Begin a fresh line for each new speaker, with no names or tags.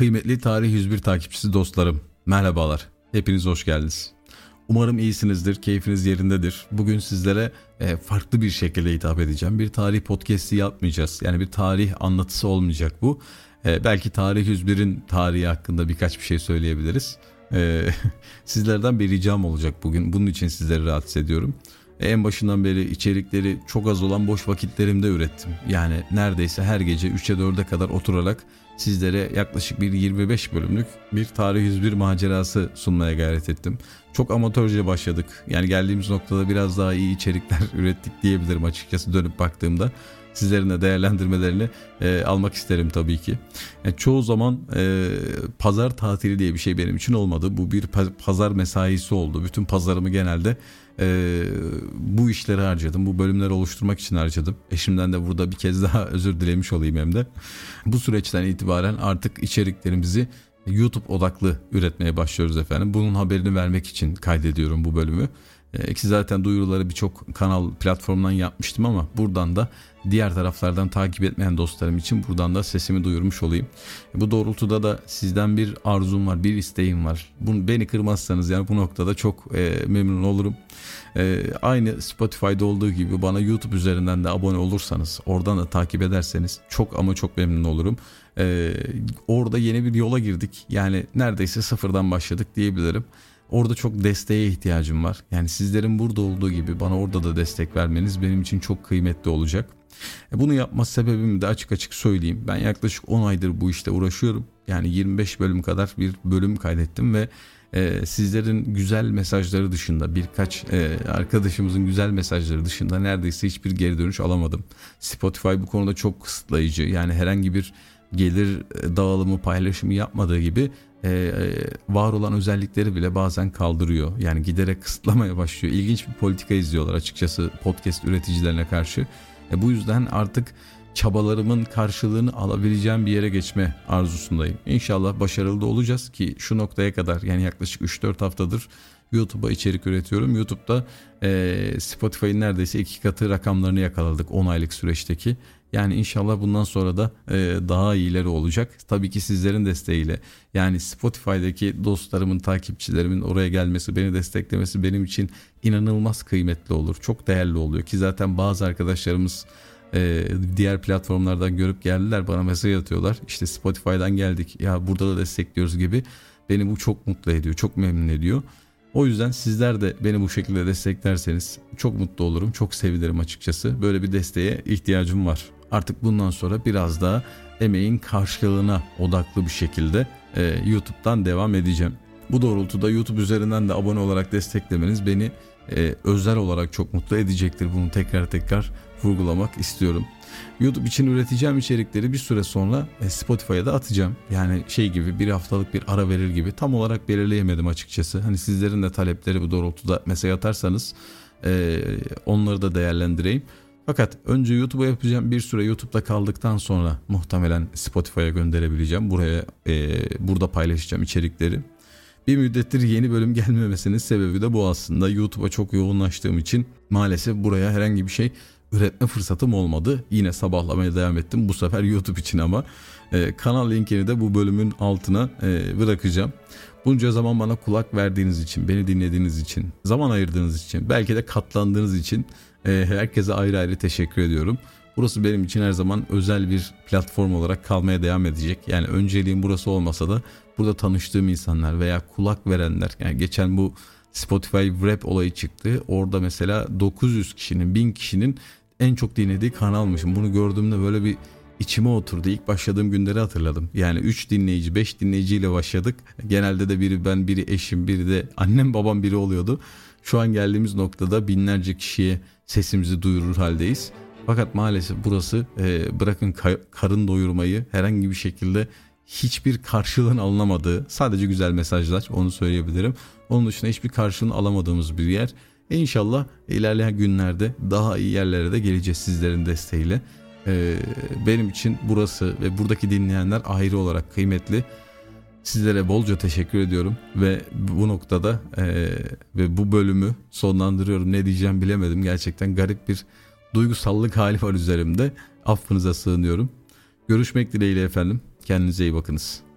Kıymetli Tarih 101 takipçisi dostlarım, merhabalar. Hepiniz hoş geldiniz. Umarım iyisinizdir, keyfiniz yerindedir. Bugün sizlere e, farklı bir şekilde hitap edeceğim. Bir tarih podcast'i yapmayacağız. Yani bir tarih anlatısı olmayacak bu. E, belki Tarih 101'in tarihi hakkında birkaç bir şey söyleyebiliriz. E, sizlerden bir ricam olacak bugün. Bunun için sizleri rahatsız ediyorum. En başından beri içerikleri çok az olan boş vakitlerimde ürettim. Yani neredeyse her gece 3'e 4'e kadar oturarak sizlere yaklaşık bir 25 bölümlük bir Tarih 101 macerası sunmaya gayret ettim. Çok amatörce başladık. Yani geldiğimiz noktada biraz daha iyi içerikler ürettik diyebilirim açıkçası dönüp baktığımda. Sizlerin de değerlendirmelerini e, almak isterim tabii ki. Yani çoğu zaman e, pazar tatili diye bir şey benim için olmadı. Bu bir pazar mesaisi oldu. Bütün pazarımı genelde e, bu işleri harcadım. Bu bölümleri oluşturmak için harcadım. Eşimden de burada bir kez daha özür dilemiş olayım hem de. Bu süreçten itibaren artık içeriklerimizi YouTube odaklı üretmeye başlıyoruz efendim. Bunun haberini vermek için kaydediyorum bu bölümü. E, ki zaten duyuruları birçok kanal platformdan yapmıştım ama buradan da diğer taraflardan takip etmeyen dostlarım için buradan da sesimi duyurmuş olayım. Bu doğrultuda da sizden bir arzum var, bir isteğim var. Bunu beni kırmazsanız yani bu noktada çok e, memnun olurum. E, aynı Spotify'da olduğu gibi bana YouTube üzerinden de abone olursanız, oradan da takip ederseniz çok ama çok memnun olurum. E, orada yeni bir yola girdik. Yani neredeyse sıfırdan başladık diyebilirim. Orada çok desteğe ihtiyacım var. Yani sizlerin burada olduğu gibi bana orada da destek vermeniz benim için çok kıymetli olacak. E, bunu yapma sebebimi de açık açık söyleyeyim. Ben yaklaşık 10 aydır bu işte uğraşıyorum. Yani 25 bölüm kadar bir bölüm kaydettim ve e, sizlerin güzel mesajları dışında birkaç e, arkadaşımızın güzel mesajları dışında neredeyse hiçbir geri dönüş alamadım. Spotify bu konuda çok kısıtlayıcı. Yani herhangi bir gelir e, dağılımı paylaşımı yapmadığı gibi e, e, var olan özellikleri bile bazen kaldırıyor. Yani giderek kısıtlamaya başlıyor. İlginç bir politika izliyorlar açıkçası podcast üreticilerine karşı. E, bu yüzden artık çabalarımın karşılığını alabileceğim bir yere geçme arzusundayım. İnşallah başarılı da olacağız ki şu noktaya kadar yani yaklaşık 3-4 haftadır YouTube'a içerik üretiyorum. YouTube'da e, Spotify'ın neredeyse iki katı rakamlarını yakaladık 10 aylık süreçteki. Yani inşallah bundan sonra da e, daha iyileri olacak. Tabii ki sizlerin desteğiyle. Yani Spotify'daki dostlarımın, takipçilerimin oraya gelmesi, beni desteklemesi benim için inanılmaz kıymetli olur. Çok değerli oluyor ki zaten bazı arkadaşlarımız e, diğer platformlardan görüp geldiler bana mesaj atıyorlar. İşte Spotify'dan geldik ya burada da destekliyoruz gibi. Beni bu çok mutlu ediyor, çok memnun ediyor. O yüzden sizler de beni bu şekilde desteklerseniz çok mutlu olurum, çok sevinirim açıkçası. Böyle bir desteğe ihtiyacım var. Artık bundan sonra biraz daha emeğin karşılığına odaklı bir şekilde e, YouTube'dan devam edeceğim. Bu doğrultuda YouTube üzerinden de abone olarak desteklemeniz beni e, özel olarak çok mutlu edecektir. Bunu tekrar tekrar vurgulamak istiyorum. YouTube için üreteceğim içerikleri bir süre sonra e, Spotify'a da atacağım. Yani şey gibi bir haftalık bir ara verir gibi tam olarak belirleyemedim açıkçası. Hani sizlerin de talepleri bu doğrultuda mesaj atarsanız e, onları da değerlendireyim. Fakat önce YouTube'a yapacağım bir süre YouTube'da kaldıktan sonra muhtemelen Spotify'a gönderebileceğim. Buraya e, burada paylaşacağım içerikleri. Bir müddettir yeni bölüm gelmemesinin sebebi de bu aslında. YouTube'a çok yoğunlaştığım için maalesef buraya herhangi bir şey üretme fırsatım olmadı. Yine sabahlamaya devam ettim. Bu sefer YouTube için ama e, kanal linkini de bu bölümün altına e, bırakacağım. Bunca zaman bana kulak verdiğiniz için, beni dinlediğiniz için, zaman ayırdığınız için, belki de katlandığınız için e, herkese ayrı ayrı teşekkür ediyorum. Burası benim için her zaman özel bir platform olarak kalmaya devam edecek. Yani önceliğim burası olmasa da burada tanıştığım insanlar veya kulak verenler. Yani geçen bu Spotify Rap olayı çıktı. Orada mesela 900 kişinin, 1000 kişinin en çok dinlediği kanalmışım. Bunu gördüğümde böyle bir içime oturdu. İlk başladığım günleri hatırladım. Yani 3 dinleyici, 5 dinleyiciyle başladık. Genelde de biri ben, biri eşim, biri de annem, babam biri oluyordu. Şu an geldiğimiz noktada binlerce kişiye sesimizi duyurur haldeyiz. Fakat maalesef burası e, bırakın karın doyurmayı herhangi bir şekilde hiçbir karşılığın alınamadığı sadece güzel mesajlar onu söyleyebilirim. Onun dışında hiçbir karşılığını alamadığımız bir yer. E inşallah ilerleyen günlerde daha iyi yerlere de geleceğiz sizlerin desteğiyle. Ee, benim için burası ve buradaki dinleyenler ayrı olarak kıymetli. Sizlere bolca teşekkür ediyorum ve bu noktada e, ve bu bölümü sonlandırıyorum. Ne diyeceğim bilemedim. Gerçekten garip bir duygusallık hali var üzerimde. Affınıza sığınıyorum. Görüşmek dileğiyle efendim. Kendinize iyi bakınız.